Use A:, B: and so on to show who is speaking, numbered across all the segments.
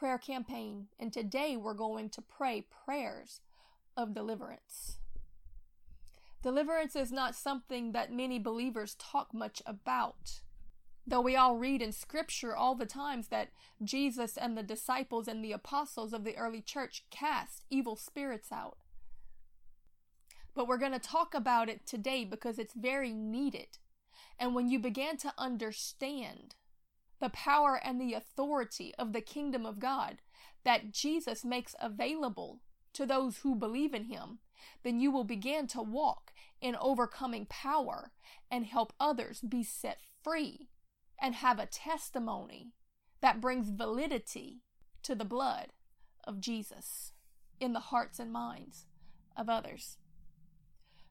A: prayer campaign, and today we're going to pray prayers of deliverance. Deliverance is not something that many believers talk much about. Though we all read in scripture all the times that Jesus and the disciples and the apostles of the early church cast evil spirits out. But we're going to talk about it today because it's very needed. And when you begin to understand the power and the authority of the kingdom of God that Jesus makes available to those who believe in him, then you will begin to walk in overcoming power and help others be set free and have a testimony that brings validity to the blood of Jesus in the hearts and minds of others.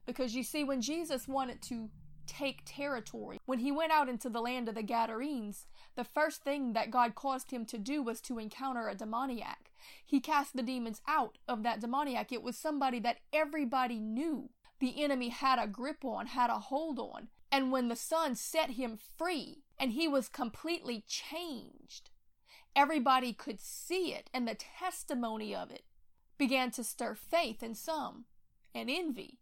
A: Because you see, when Jesus wanted to take territory. When he went out into the land of the Gadarenes, the first thing that God caused him to do was to encounter a demoniac. He cast the demons out of that demoniac. It was somebody that everybody knew the enemy had a grip on, had a hold on. And when the Son set him free and he was completely changed, everybody could see it, and the testimony of it began to stir faith in some and envy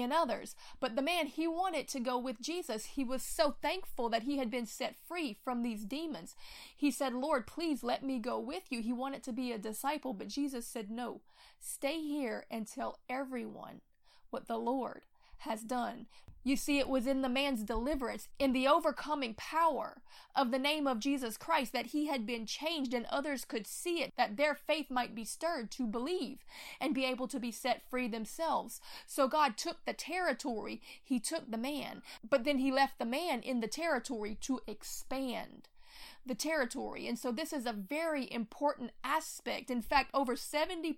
A: in others. But the man, he wanted to go with Jesus. He was so thankful that he had been set free from these demons. He said, Lord, please let me go with you. He wanted to be a disciple, but Jesus said, No, stay here and tell everyone what the Lord has done. You see, it was in the man's deliverance, in the overcoming power of the name of Jesus Christ, that he had been changed and others could see it, that their faith might be stirred to believe and be able to be set free themselves. So God took the territory, He took the man, but then He left the man in the territory to expand the territory. And so this is a very important aspect. In fact, over 70%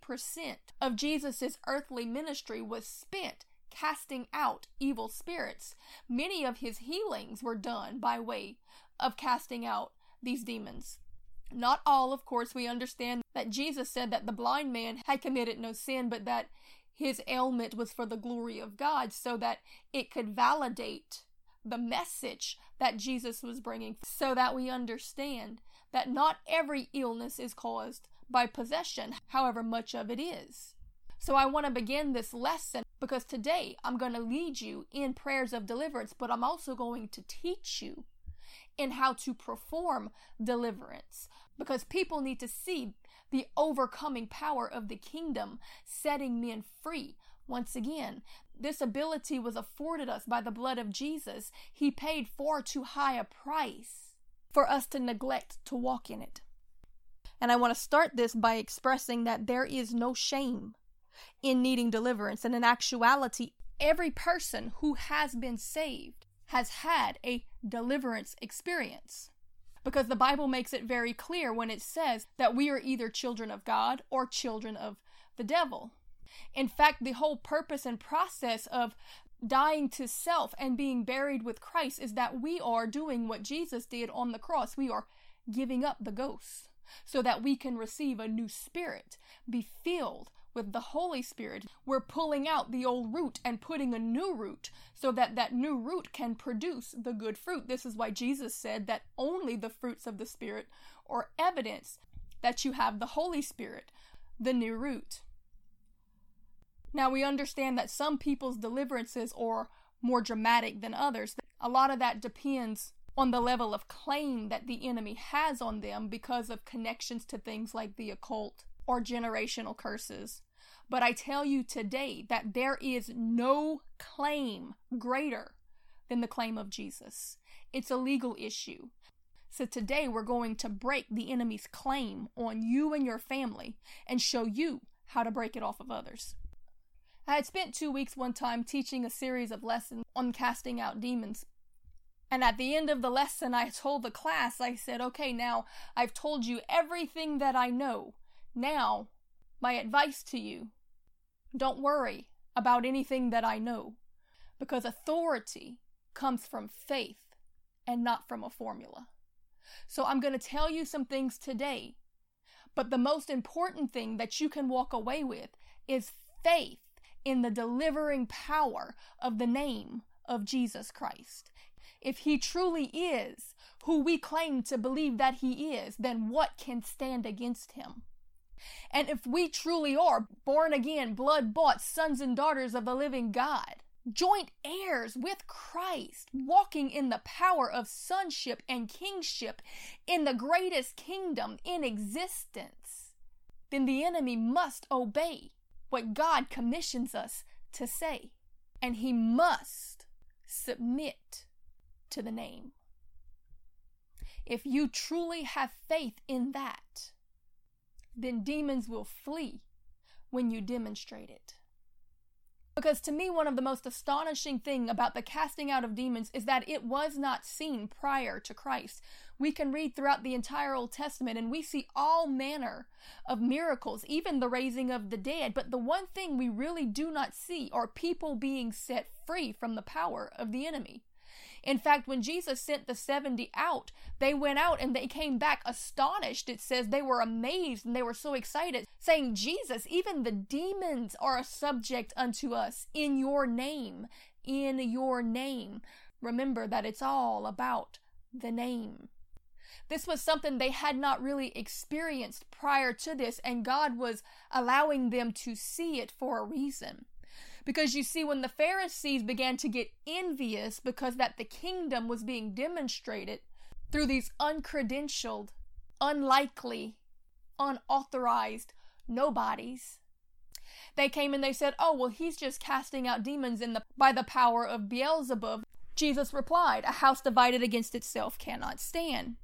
A: of Jesus' earthly ministry was spent casting out evil spirits. Many of his healings were done by way of casting out these demons. Not all, of course, we understand that Jesus said that the blind man had committed no sin, but that his ailment was for the glory of God so that it could validate the message that Jesus was bringing, so that we understand that not every illness is caused by possession, however much of it is. So I want to begin this lesson because today I'm going to lead you in prayers of deliverance, but I'm also going to teach you in how to perform deliverance because people need to see the overcoming power of the kingdom setting men free. Once again, this ability was afforded us by the blood of Jesus. He paid far too high a price for us to neglect to walk in it. And I want to start this by expressing that there is no shame in needing deliverance. And in actuality, every person who has been saved has had a deliverance experience. Because the Bible makes it very clear when it says that we are either children of God or children of the devil. In fact, the whole purpose and process of dying to self and being buried with Christ is that we are doing what Jesus did on the cross. We are giving up the ghosts so that we can receive a new spirit, be filled with the Holy Spirit, we're pulling out the old root and putting a new root so that that new root can produce the good fruit. This is why Jesus said that only the fruits of the Spirit are evidence that you have the Holy Spirit, the new root. Now we understand that some people's deliverances are more dramatic than others. A lot of that depends on the level of claim that the enemy has on them because of connections to things like the occult or generational curses. But I tell you today that there is no claim greater than the claim of Jesus. It's a legal issue. So today we're going to break the enemy's claim on you and your family and show you how to break it off of others. I had spent two weeks one time teaching a series of lessons on casting out demons. And at the end of the lesson, I told the class, I said, okay, now I've told you everything that I know Now, my advice to you don't worry about anything that I know, because authority comes from faith and not from a formula. So I'm going to tell you some things today, but the most important thing that you can walk away with is faith in the delivering power of the name of Jesus Christ. If he truly is who we claim to believe that he is, then what can stand against him? And if we truly are born again, blood bought sons and daughters of the living God, joint heirs with Christ, walking in the power of sonship and kingship in the greatest kingdom in existence, then the enemy must obey what God commissions us to say, and he must submit to the name. If you truly have faith in that, then demons will flee when you demonstrate it. Because to me, one of the most astonishing thing about the casting out of demons is that it was not seen prior to Christ. We can read throughout the entire Old Testament and we see all manner of miracles, even the raising of the dead. But the one thing we really do not see are people being set free from the power of the enemy. In fact, when Jesus sent the 70 out, they went out and they came back astonished. It says they were amazed and they were so excited, saying, Jesus, even the demons are a subject unto us in your name, in your name. Remember that it's all about the name. This was something they had not really experienced prior to this, and God was allowing them to see it for a reason. Because you see, when the Pharisees began to get envious because that the kingdom was being demonstrated through these uncredentialed, unlikely, unauthorized nobodies, they came and they said, "Oh, well, he's just casting out demons in the by the power of Beelzebub." Jesus replied, "A house divided against itself cannot stand.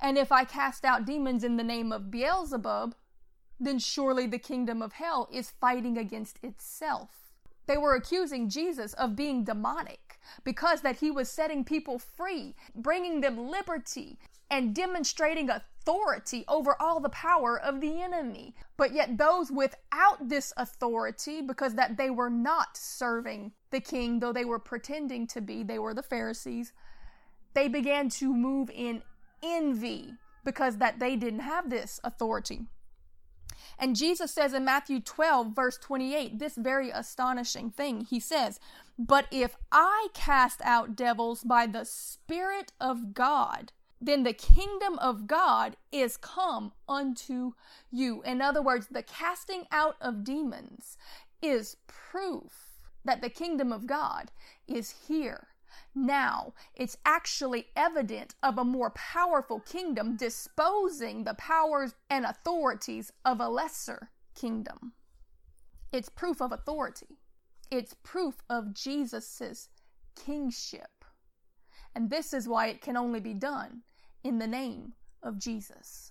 A: And if I cast out demons in the name of Beelzebub, then surely the kingdom of hell is fighting against itself." They were accusing Jesus of being demonic because that he was setting people free, bringing them liberty, and demonstrating authority over all the power of the enemy. But yet those without this authority, because that they were not serving the king, though they were pretending to be, they were the Pharisees, they began to move in envy because that they didn't have this authority. And Jesus says in Matthew 12, verse 28, this very astonishing thing. He says, But if I cast out devils by the Spirit of God, then the kingdom of God is come unto you. In other words, the casting out of demons is proof that the kingdom of God is here now, it's actually evident of a more powerful kingdom disposing the powers and authorities of a lesser kingdom. It's proof of authority. It's proof of Jesus' kingship. And this is why it can only be done in the name of Jesus.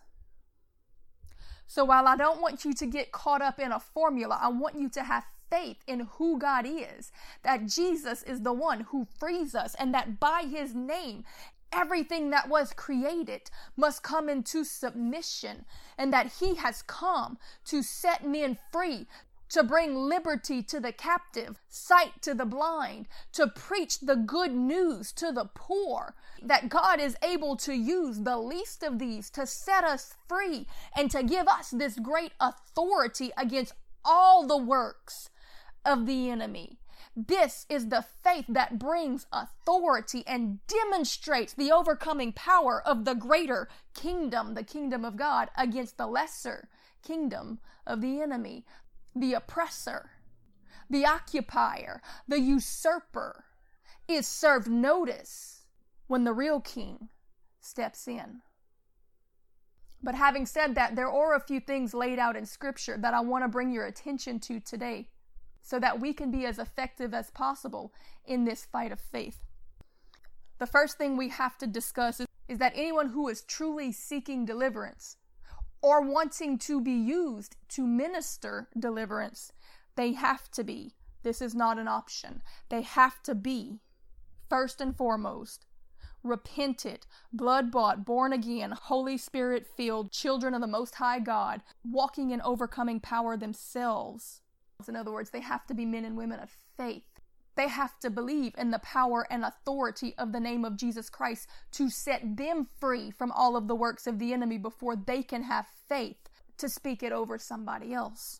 A: So while I don't want you to get caught up in a formula, I want you to have faith in who God is, that Jesus is the one who frees us, and that by his name, everything that was created must come into submission, and that he has come to set men free. To bring liberty to the captive, sight to the blind, to preach the good news to the poor, that God is able to use the least of these to set us free and to give us this great authority against all the works of the enemy. This is the faith that brings authority and demonstrates the overcoming power of the greater kingdom, the kingdom of God, against the lesser kingdom of the enemy, the oppressor, the occupier, the usurper is served notice when the real king steps in. But having said that, there are a few things laid out in scripture that I want to bring your attention to today so that we can be as effective as possible in this fight of faith. The first thing we have to discuss is, is that anyone who is truly seeking deliverance or wanting to be used to minister deliverance, they have to be. This is not an option. They have to be, first and foremost, repented, blood bought, born again, Holy Spirit filled children of the Most High God, walking in overcoming power themselves. In other words, they have to be men and women of faith. They have to believe in the power and authority of the name of Jesus Christ to set them free from all of the works of the enemy before they can have faith to speak it over somebody else.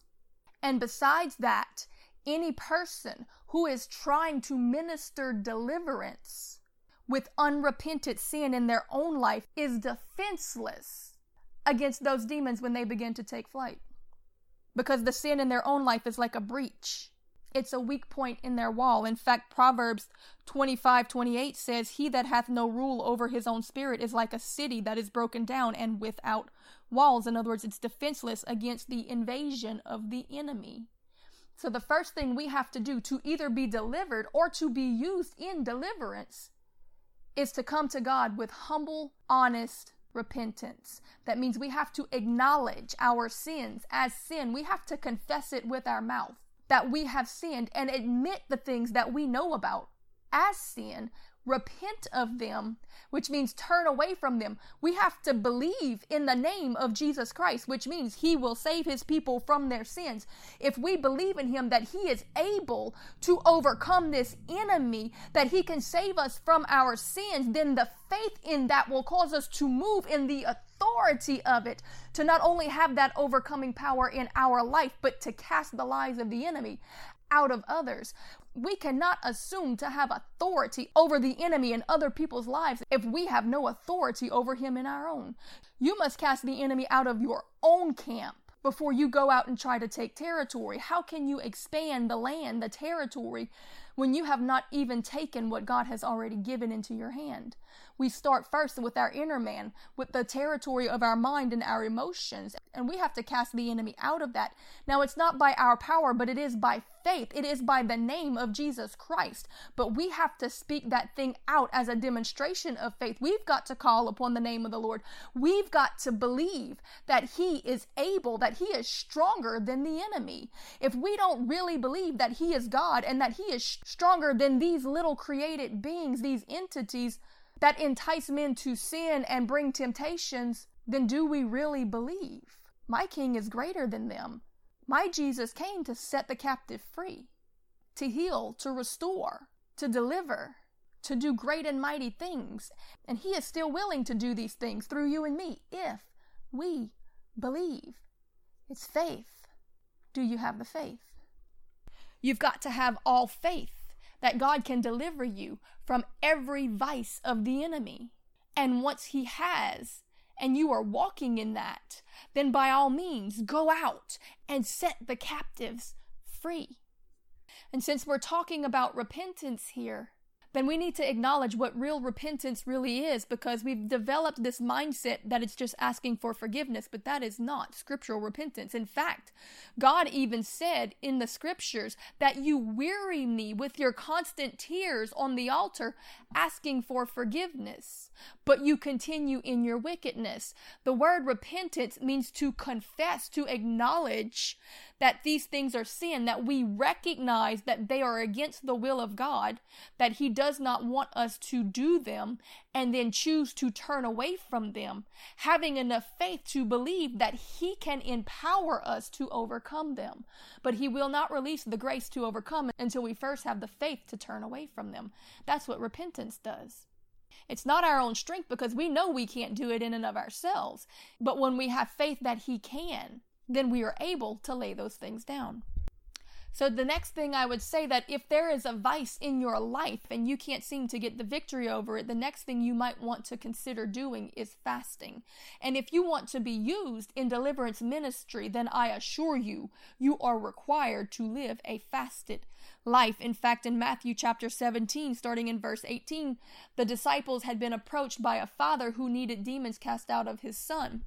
A: And besides that, any person who is trying to minister deliverance with unrepented sin in their own life is defenseless against those demons when they begin to take flight. Because the sin in their own life is like a breach. It's a weak point in their wall. In fact, Proverbs 25 28 says, He that hath no rule over his own spirit is like a city that is broken down and without walls. In other words, it's defenseless against the invasion of the enemy. So, the first thing we have to do to either be delivered or to be used in deliverance is to come to God with humble, honest repentance. That means we have to acknowledge our sins as sin. We have to confess it with our mouth that we have sinned and admit the things that we know about as sin repent of them, which means turn away from them. We have to believe in the name of Jesus Christ, which means he will save his people from their sins. If we believe in him that he is able to overcome this enemy, that he can save us from our sins, then the faith in that will cause us to move in the authority of it, to not only have that overcoming power in our life, but to cast the lies of the enemy out of others. We cannot assume to have authority over the enemy in other people's lives if we have no authority over him in our own. You must cast the enemy out of your own camp before you go out and try to take territory. How can you expand the land, the territory, when you have not even taken what God has already given into your hand? We start first with our inner man, with the territory of our mind and our emotions, and we have to cast the enemy out of that. Now, it's not by our power, but it is by faith. It is by the name of Jesus Christ. But we have to speak that thing out as a demonstration of faith. We've got to call upon the name of the Lord. We've got to believe that He is able, that He is stronger than the enemy. If we don't really believe that He is God and that He is stronger than these little created beings, these entities, that entice men to sin and bring temptations, then do we really believe? My king is greater than them. My Jesus came to set the captive free, to heal, to restore, to deliver, to do great and mighty things. And he is still willing to do these things through you and me if we believe. It's faith. Do you have the faith? You've got to have all faith that God can deliver you from every vice of the enemy. And once He has, and you are walking in that, then by all means go out and set the captives free. And since we're talking about repentance here, then we need to acknowledge what real repentance really is because we've developed this mindset that it's just asking for forgiveness, but that is not scriptural repentance. In fact, God even said in the scriptures that you weary me with your constant tears on the altar asking for forgiveness, but you continue in your wickedness. The word repentance means to confess, to acknowledge that these things are sin, that we recognize that they are against the will of God, that He does not want us to do them, and then choose to turn away from them, having enough faith to believe that He can empower us to overcome them. But He will not release the grace to overcome until we first have the faith to turn away from them. That's what repentance does. It's not our own strength because we know we can't do it in and of ourselves. But when we have faith that He can, then we are able to lay those things down. So the next thing I would say that if there is a vice in your life and you can't seem to get the victory over it, the next thing you might want to consider doing is fasting. And if you want to be used in deliverance ministry, then I assure you, you are required to live a fasted life. In fact, in Matthew chapter 17, starting in verse 18, the disciples had been approached by a father who needed demons cast out of his son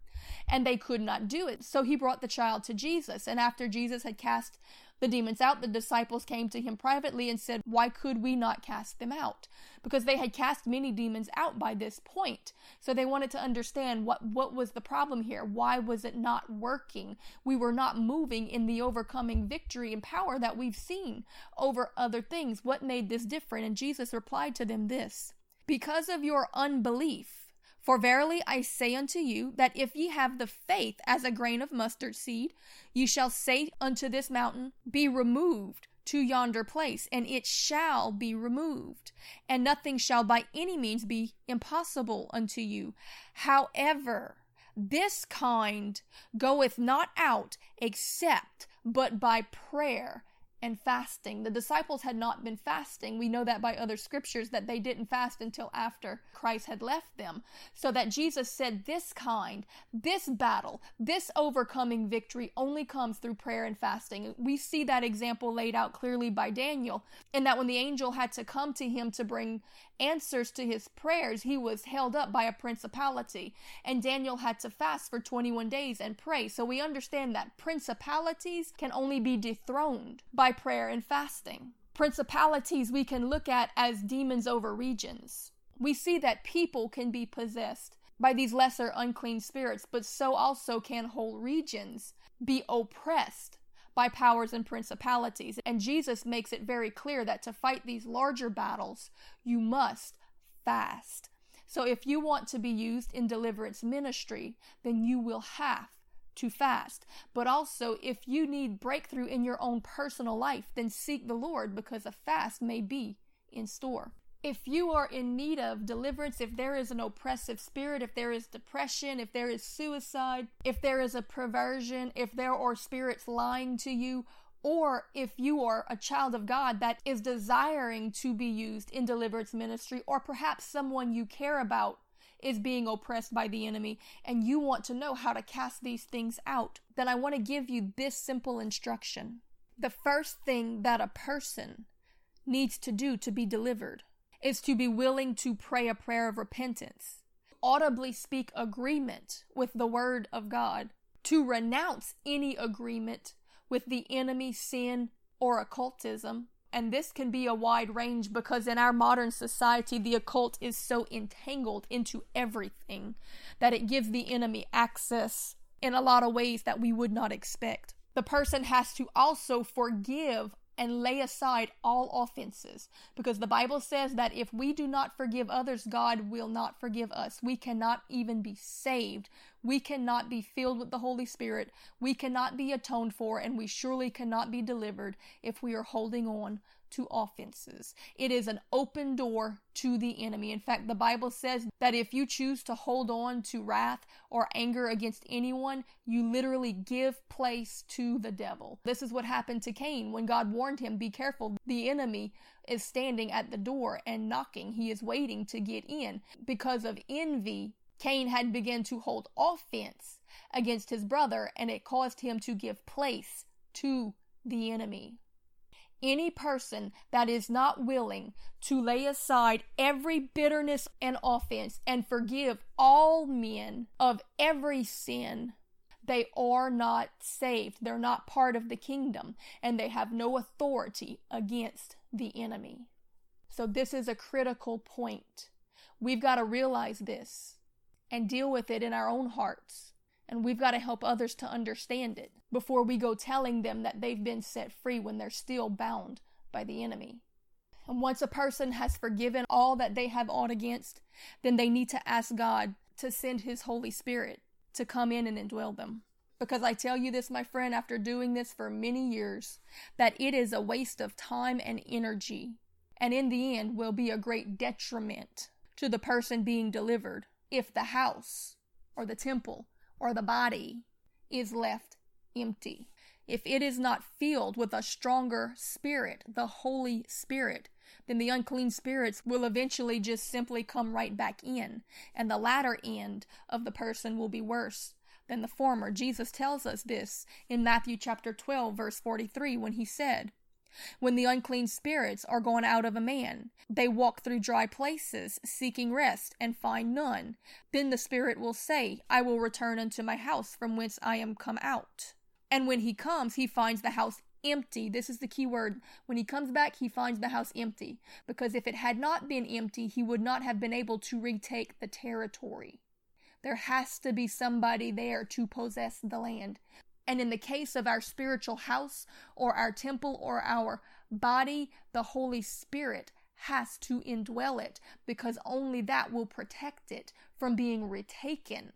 A: and they could not do it. So he brought the child to Jesus. And after Jesus had cast the demons out, the disciples came to him privately and said, Why could we not cast them out? Because they had cast many demons out by this point. So they wanted to understand what, what was the problem here? Why was it not working? We were not moving in the overcoming victory and power that we've seen over other things. What made this different? And Jesus replied to them this because of your unbelief. For verily I say unto you, that if ye have the faith as a grain of mustard seed, ye shall say unto this mountain, Be removed to yonder place, and it shall be removed, and nothing shall by any means be impossible unto you. However, this kind goeth not out except but by prayer and fasting. The disciples had not been fasting. We know that by other scriptures that they didn't fast until after Christ had left them. So that Jesus said this kind, this battle, this overcoming victory only comes through prayer and fasting. We see that example laid out clearly by Daniel, in that when the angel had to come to him to bring answers to his prayers, he was held up by a principality. And Daniel had to fast for 21 days and pray. So we understand that principalities can only be dethroned by prayer and fasting. Principalities we can look at as demons over regions. We see that people can be possessed by these lesser unclean spirits, but so also can whole regions be oppressed by powers and principalities. And Jesus makes it very clear that to fight these larger battles, you must fast. So if you want to be used in deliverance ministry, then you will have to fast. But also, if you need breakthrough in your own personal life, then seek the Lord because a fast may be in store if you are in need of deliverance, if there is an oppressive spirit, if there is depression, if there is suicide, if there is a perversion, if there are spirits lying to you, or if you are a child of God that is desiring to be used in deliverance ministry, or perhaps someone you care about is being oppressed by the enemy and you want to know how to cast these things out, then I want to give you this simple instruction. The first thing that a person needs to do to be delivered is to be willing to pray a prayer of repentance, audibly speak agreement with the word of God, to renounce any agreement with the enemy, sin, or occultism. And this can be a wide range because in our modern society, the occult is so entangled into everything that it gives the enemy access in a lot of ways that we would not expect. The person has to also forgive and lay aside all offenses because the Bible says that if we do not forgive others, God will not forgive us. We cannot even be saved. We cannot be filled with the Holy Spirit. We cannot be atoned for, and we surely cannot be delivered if we are holding on to offenses. It is an open door to the enemy. In fact, the Bible says that if you choose to hold on to wrath or anger against anyone, you literally give place to the devil. This is what happened to Cain when God warned him, Be careful, the enemy is standing at the door and knocking. He is waiting to get in. Because of envy, Cain had begun to hold offense against his brother, and it caused him to give place to the enemy any person that is not willing to lay aside every bitterness and offense and forgive all men of every sin, they are not saved. They're not part of the kingdom, and they have no authority against the enemy. So, this is a critical point. We've got to realize this and deal with it in our own hearts and we've got to help others to understand it before we go telling them that they've been set free when they're still bound by the enemy. And once a person has forgiven all that they have ought against, then they need to ask God to send His Holy Spirit to come in and indwell them. Because I tell you this, my friend, after doing this for many years, that it is a waste of time and energy, and in the end will be a great detriment to the person being delivered if the house or the temple or the body is left empty. If it is not filled with a stronger spirit, the Holy Spirit, then the unclean spirits will eventually just simply come right back in, and the latter end of the person will be worse than the former. Jesus tells us this in Matthew chapter 12 verse 43 when he said, when the unclean spirits are gone out of a man, they walk through dry places, seeking rest, and find none. Then the spirit will say, I will return unto my house from whence I am come out. And when he comes, he finds the house empty. This is the key word. When he comes back, he finds the house empty. Because if it had not been empty, he would not have been able to retake the territory. There has to be somebody there to possess the land. And in the case of our spiritual house or our temple or our body, the Holy Spirit has to indwell it because only that will protect it from being retaken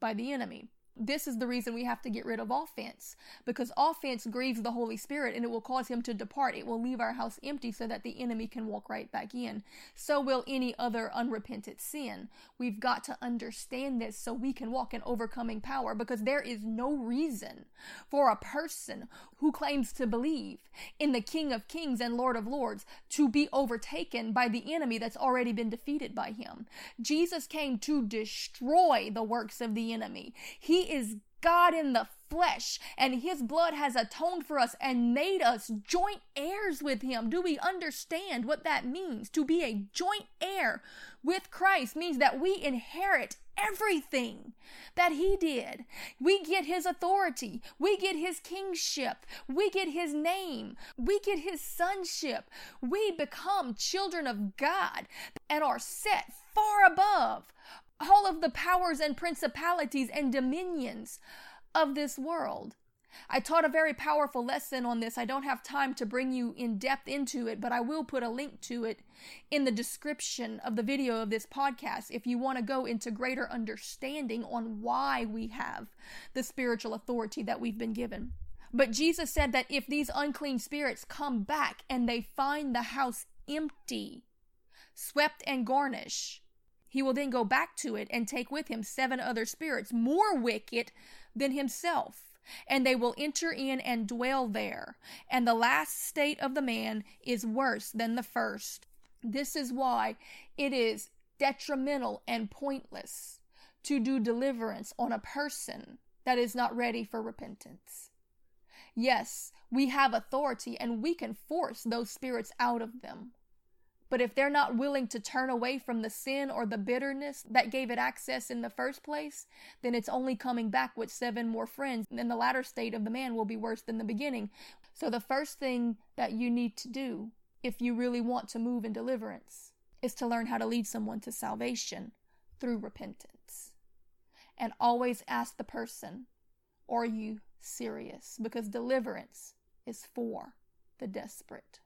A: by the enemy this is the reason we have to get rid of offense because offense grieves the Holy Spirit and it will cause him to depart. It will leave our house empty so that the enemy can walk right back in. So will any other unrepented sin. We've got to understand this so we can walk in overcoming power because there is no reason for a person who claims to believe in the King of Kings and Lord of Lords to be overtaken by the enemy that's already been defeated by him. Jesus came to destroy the works of the enemy. He is God in the flesh, and his blood has atoned for us and made us joint heirs with him. Do we understand what that means? To be a joint heir with Christ means that we inherit everything that he did. We get his authority, we get his kingship, we get his name, we get his sonship. We become children of God and are set far above all of the powers and principalities and dominions of this world. I taught a very powerful lesson on this. I don't have time to bring you in depth into it, but I will put a link to it in the description of the video of this podcast if you want to go into greater understanding on why we have the spiritual authority that we've been given. But Jesus said that if these unclean spirits come back and they find the house empty, swept and garnished, he will then go back to it and take with him seven other spirits more wicked than himself, and they will enter in and dwell there. And the last state of the man is worse than the first. This is why it is detrimental and pointless to do deliverance on a person that is not ready for repentance. Yes, we have authority and we can force those spirits out of them. But if they're not willing to turn away from the sin or the bitterness that gave it access in the first place, then it's only coming back with seven more friends. And the latter state of the man will be worse than the beginning. So the first thing that you need to do if you really want to move in deliverance is to learn how to lead someone to salvation through repentance. And always ask the person, Are you serious? Because deliverance is for the desperate.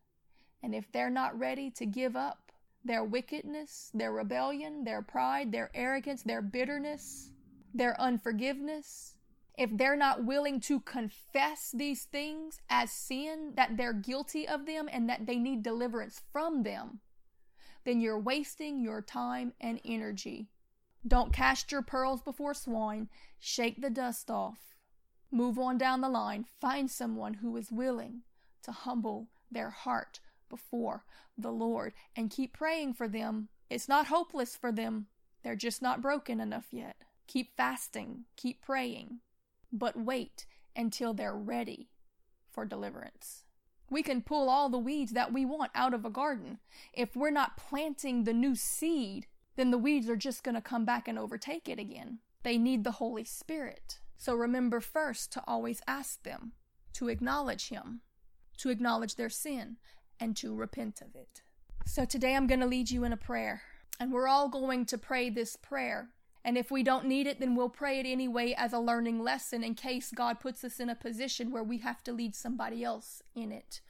A: And if they're not ready to give up their wickedness, their rebellion, their pride, their arrogance, their bitterness, their unforgiveness, if they're not willing to confess these things as sin, that they're guilty of them and that they need deliverance from them, then you're wasting your time and energy. Don't cast your pearls before swine. Shake the dust off. Move on down the line. Find someone who is willing to humble their heart before the Lord and keep praying for them. It's not hopeless for them, they're just not broken enough yet. Keep fasting, keep praying, but wait until they're ready for deliverance. We can pull all the weeds that we want out of a garden. If we're not planting the new seed, then the weeds are just going to come back and overtake it again. They need the Holy Spirit. So remember first to always ask them, to acknowledge Him, to acknowledge their sin, and to repent of it. So today I'm going to lead you in a prayer, and we're all going to pray this prayer. And if we don't need it, then we'll pray it anyway as a learning lesson in case God puts us in a position where we have to lead somebody else in it.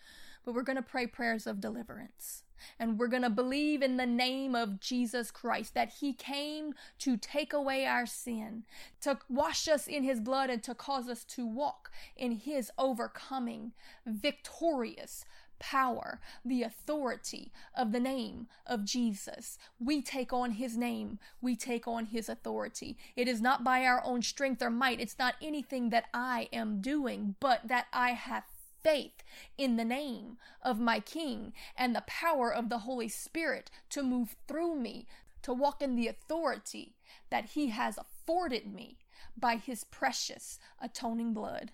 A: But we're going to pray prayers of deliverance. And we're going to believe in the name of Jesus Christ that He came to take away our sin, to wash us in His blood, and to cause us to walk in His overcoming, victorious, power, the authority of the name of Jesus. We take on his name, we take on his authority. It is not by our own strength or might, it's not anything that I am doing, but that I have faith in the name of my King and the power of the Holy Spirit to move through me, to walk in the authority that He has afforded me by His precious atoning blood.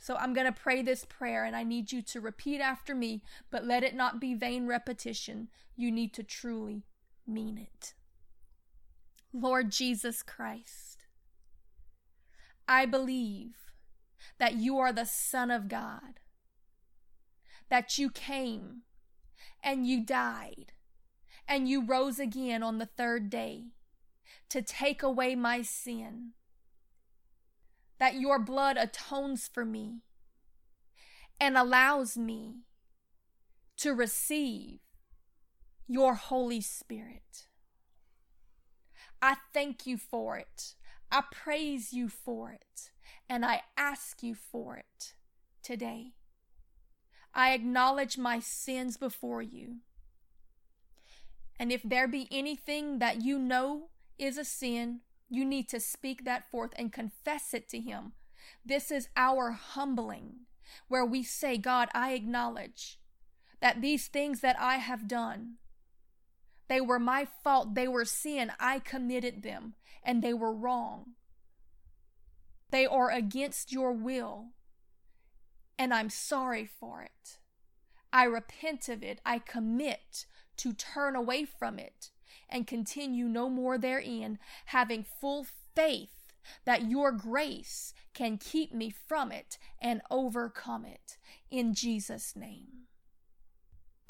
A: So I'm going to pray this prayer and I need you to repeat after me, but let it not be vain repetition. You need to truly mean it. Lord Jesus Christ, I believe that you are the Son of God, that you came and you died and you rose again on the third day to take away my sin that your blood atones for me and allows me to receive your Holy Spirit. I thank you for it. I praise you for it. And I ask you for it today. I acknowledge my sins before you. And if there be anything that you know is a sin, you need to speak that forth and confess it to Him. This is our humbling, where we say, God, I acknowledge that these things that I have done, they were my fault, they were sin, I committed them, and they were wrong. They are against your will, and I'm sorry for it. I repent of it. I commit to turn away from it and continue no more therein, having full faith that your grace can keep me from it and overcome it. In Jesus' name.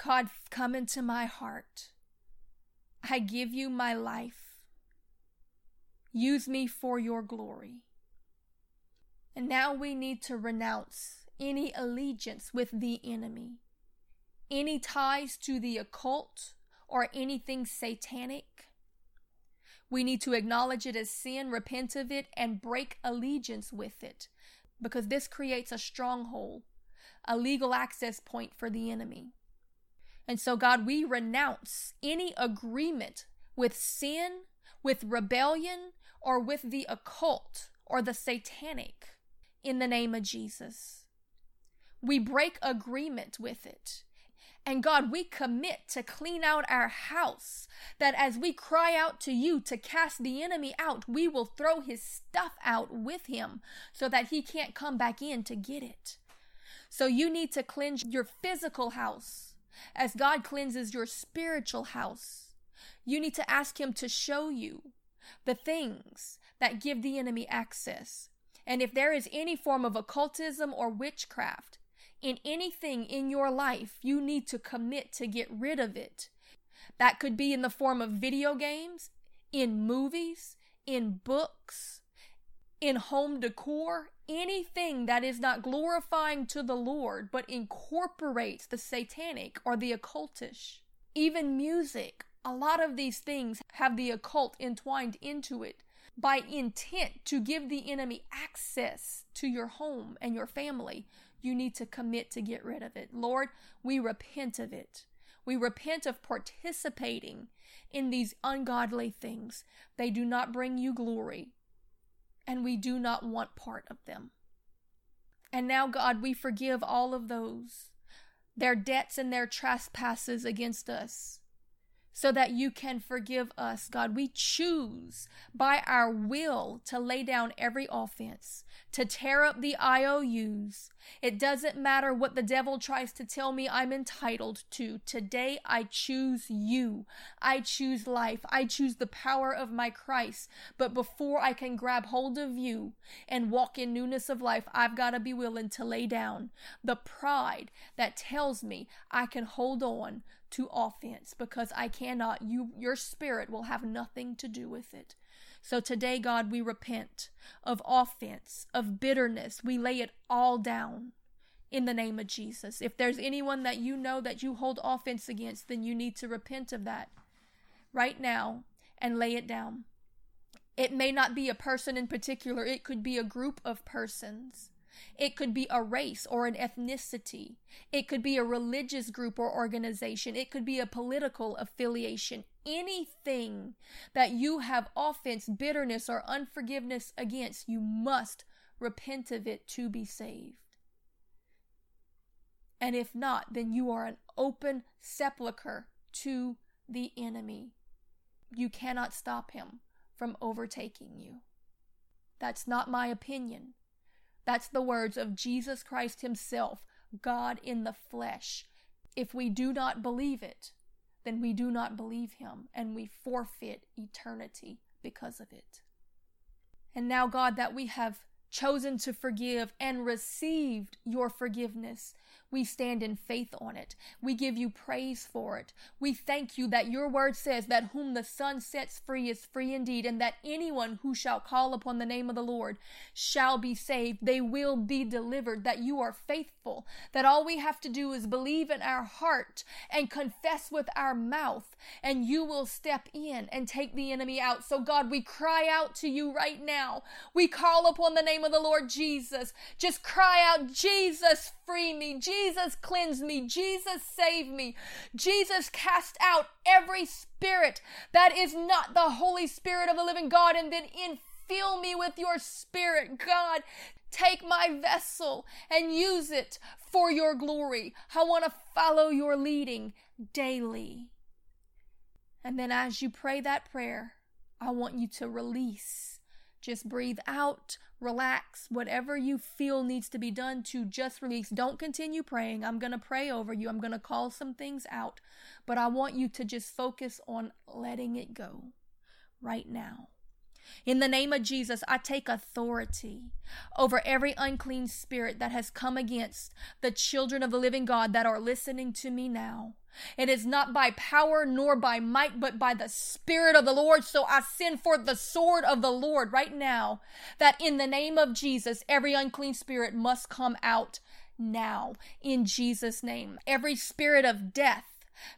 A: God, come into my heart. I give you my life. Use me for your glory. And now we need to renounce any allegiance with the enemy, any ties to the occult or anything satanic. We need to acknowledge it as sin, repent of it, and break allegiance with it because this creates a stronghold, a legal access point for the enemy. And so, God, we renounce any agreement with sin, with rebellion, or with the occult or the satanic in the name of Jesus. We break agreement with it. And God, we commit to clean out our house, that as we cry out to you to cast the enemy out, we will throw his stuff out with him so that he can't come back in to get it. So you need to cleanse your physical house as God cleanses your spiritual house. You need to ask him to show you the things that give the enemy access. And if there is any form of occultism or witchcraft in anything in your life, you need to commit to get rid of it. That could be in the form of video games, in movies, in books, in home decor, anything that is not glorifying to the Lord but incorporates the satanic or the occultish. Even music, a lot of these things have the occult entwined into it by intent to give the enemy access to your home and your family, you need to commit to get rid of it. Lord, we repent of it. We repent of participating in these ungodly things. They do not bring you glory, and we do not want part of them. And now, God, we forgive all of those, their debts and their trespasses against us so that you can forgive us, God. We choose by our will to lay down every offense, to tear up the IOUs. It doesn't matter what the devil tries to tell me I'm entitled to. Today I choose you. I choose life. I choose the power of my Christ. But before I can grab hold of you and walk in newness of life, I've got to be willing to lay down the pride that tells me I can hold on to offense because I cannot. You, your spirit will have nothing to do with it. So today, God, we repent of offense, of bitterness. We lay it all down in the name of Jesus. If there's anyone that you know that you hold offense against, then you need to repent of that right now and lay it down. It may not be a person in particular, it could be a group of persons. It could be a race or an ethnicity. It could be a religious group or organization. It could be a political affiliation. Anything that you have offense, bitterness, or unforgiveness against, you must repent of it to be saved. And if not, then you are an open sepulchre to the enemy. You cannot stop him from overtaking you. That's not my opinion. That's the words of Jesus Christ Himself, God in the flesh. If we do not believe it, then we do not believe Him and we forfeit eternity because of it. And now, God, that we have chosen to forgive, and received your forgiveness. We stand in faith on it. We give you praise for it. We thank you that your word says that whom the Son sets free is free indeed, and that anyone who shall call upon the name of the Lord shall be saved. They will be delivered, that you are faithful, that all we have to do is believe in our heart and confess with our mouth, and you will step in and take the enemy out. So, God, we cry out to you right now. We call upon the name of the Lord Jesus. Just cry out, Jesus, free me. Jesus, cleanse me. Jesus, save me. Jesus, cast out every spirit that is not the Holy Spirit of the living God and then infill me with your spirit. God, take my vessel and use it for your glory. I want to follow your leading daily. And then as you pray that prayer, I want you to release. Just breathe out, relax, whatever you feel needs to be done to just release. Don't continue praying. I'm going to pray over you. I'm going to call some things out, but I want you to just focus on letting it go right now. In the name of Jesus, I take authority over every unclean spirit that has come against the children of the living God that are listening to me now. It is not by power nor by might, but by the Spirit of the Lord. So I send forth the sword of the Lord right now, that in the name of Jesus, every unclean spirit must come out now, in Jesus' name. Every spirit of death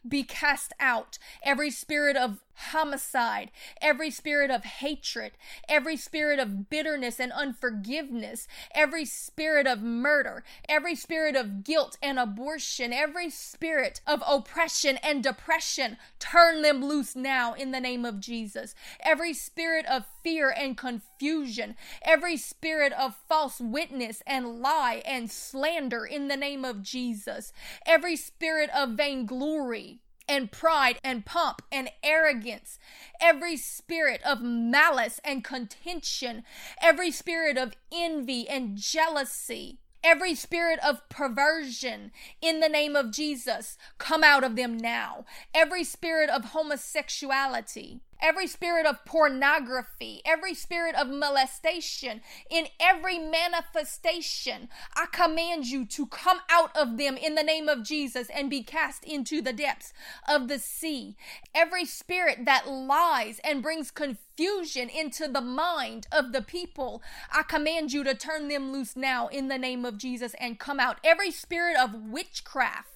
A: be cast out. Every spirit of homicide, every spirit of hatred, every spirit of bitterness and unforgiveness, every spirit of murder, every spirit of guilt and abortion, every spirit of oppression and depression, turn them loose now in the name of Jesus. Every spirit of fear and confusion, every spirit of false witness and lie and slander in the name of Jesus, every spirit of vainglory and pride and pomp and arrogance, every spirit of malice and contention, every spirit of envy and jealousy, every spirit of perversion in the name of Jesus, come out of them now. Every spirit of homosexuality, every spirit of pornography, every spirit of molestation, in every manifestation, I command you to come out of them in the name of Jesus and be cast into the depths of the sea. Every spirit that lies and brings confusion into the mind of the people, I command you to turn them loose now in the name of Jesus and come out. Every spirit of witchcraft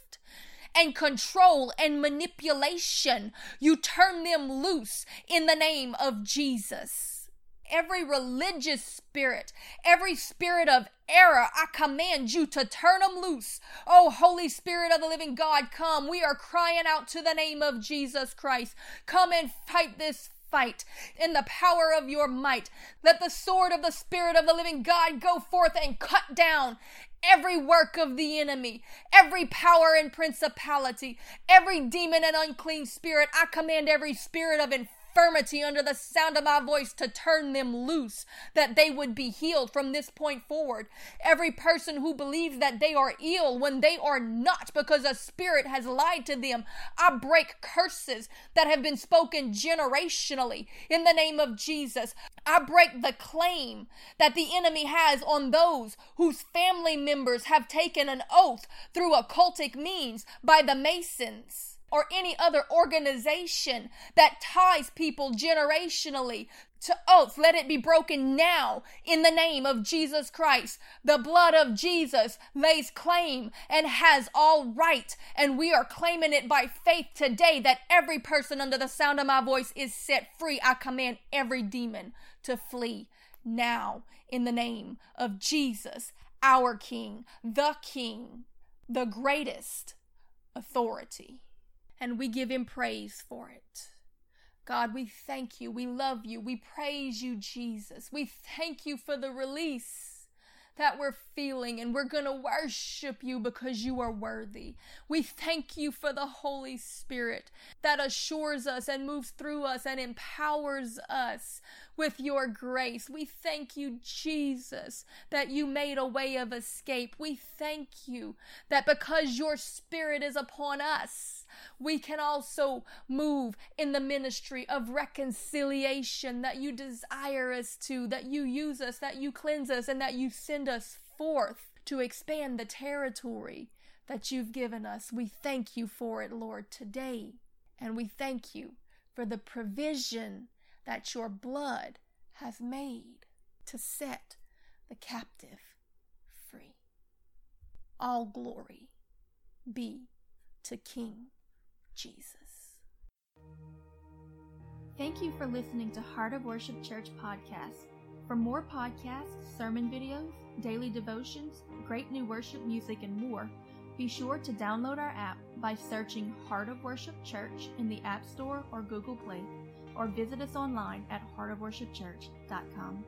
A: and control and manipulation. You turn them loose in the name of Jesus. Every religious spirit, every spirit of error, I command you to turn them loose. Oh, Holy Spirit of the living God, come. We are crying out to the name of Jesus Christ. Come and fight this fight in the power of your might. Let the sword of the Spirit of the living God go forth and cut down every work of the enemy, every power and principality, every demon and unclean spirit. I command every spirit of infirmity infirmity under the sound of my voice to turn them loose, that they would be healed from this point forward. Every person who believes that they are ill when they are not because a spirit has lied to them, I break curses that have been spoken generationally in the name of Jesus. I break the claim that the enemy has on those whose family members have taken an oath through occultic means by the Masons or any other organization that ties people generationally to oaths. Let it be broken now in the name of Jesus Christ. The blood of Jesus lays claim and has all right, and we are claiming it by faith today that every person under the sound of my voice is set free. I command every demon to flee now in the name of Jesus, our King, the King, the greatest authority and we give him praise for it. God, we thank you. We love you. We praise you, Jesus. We thank you for the release that we're feeling, and we're going to worship you because you are worthy. We thank you for the Holy Spirit that assures us and moves through us and empowers us with your grace. We thank you, Jesus, that you made a way of escape. We thank you that because your Spirit is upon us, we can also move in the ministry of reconciliation that you desire us to, that you use us, that you cleanse us, and that you send us forth to expand the territory that you've given us. We thank you for it, Lord, today. And we thank you for the provision that your blood has made to set the captive free. All glory be to King Jesus.
B: Thank you for listening to Heart of Worship Church podcast. For more podcasts, sermon videos, daily devotions, great new worship music, and more, be sure to download our app by searching Heart of Worship Church in the App Store or Google Play, or visit us online at heartofworshipchurch.com.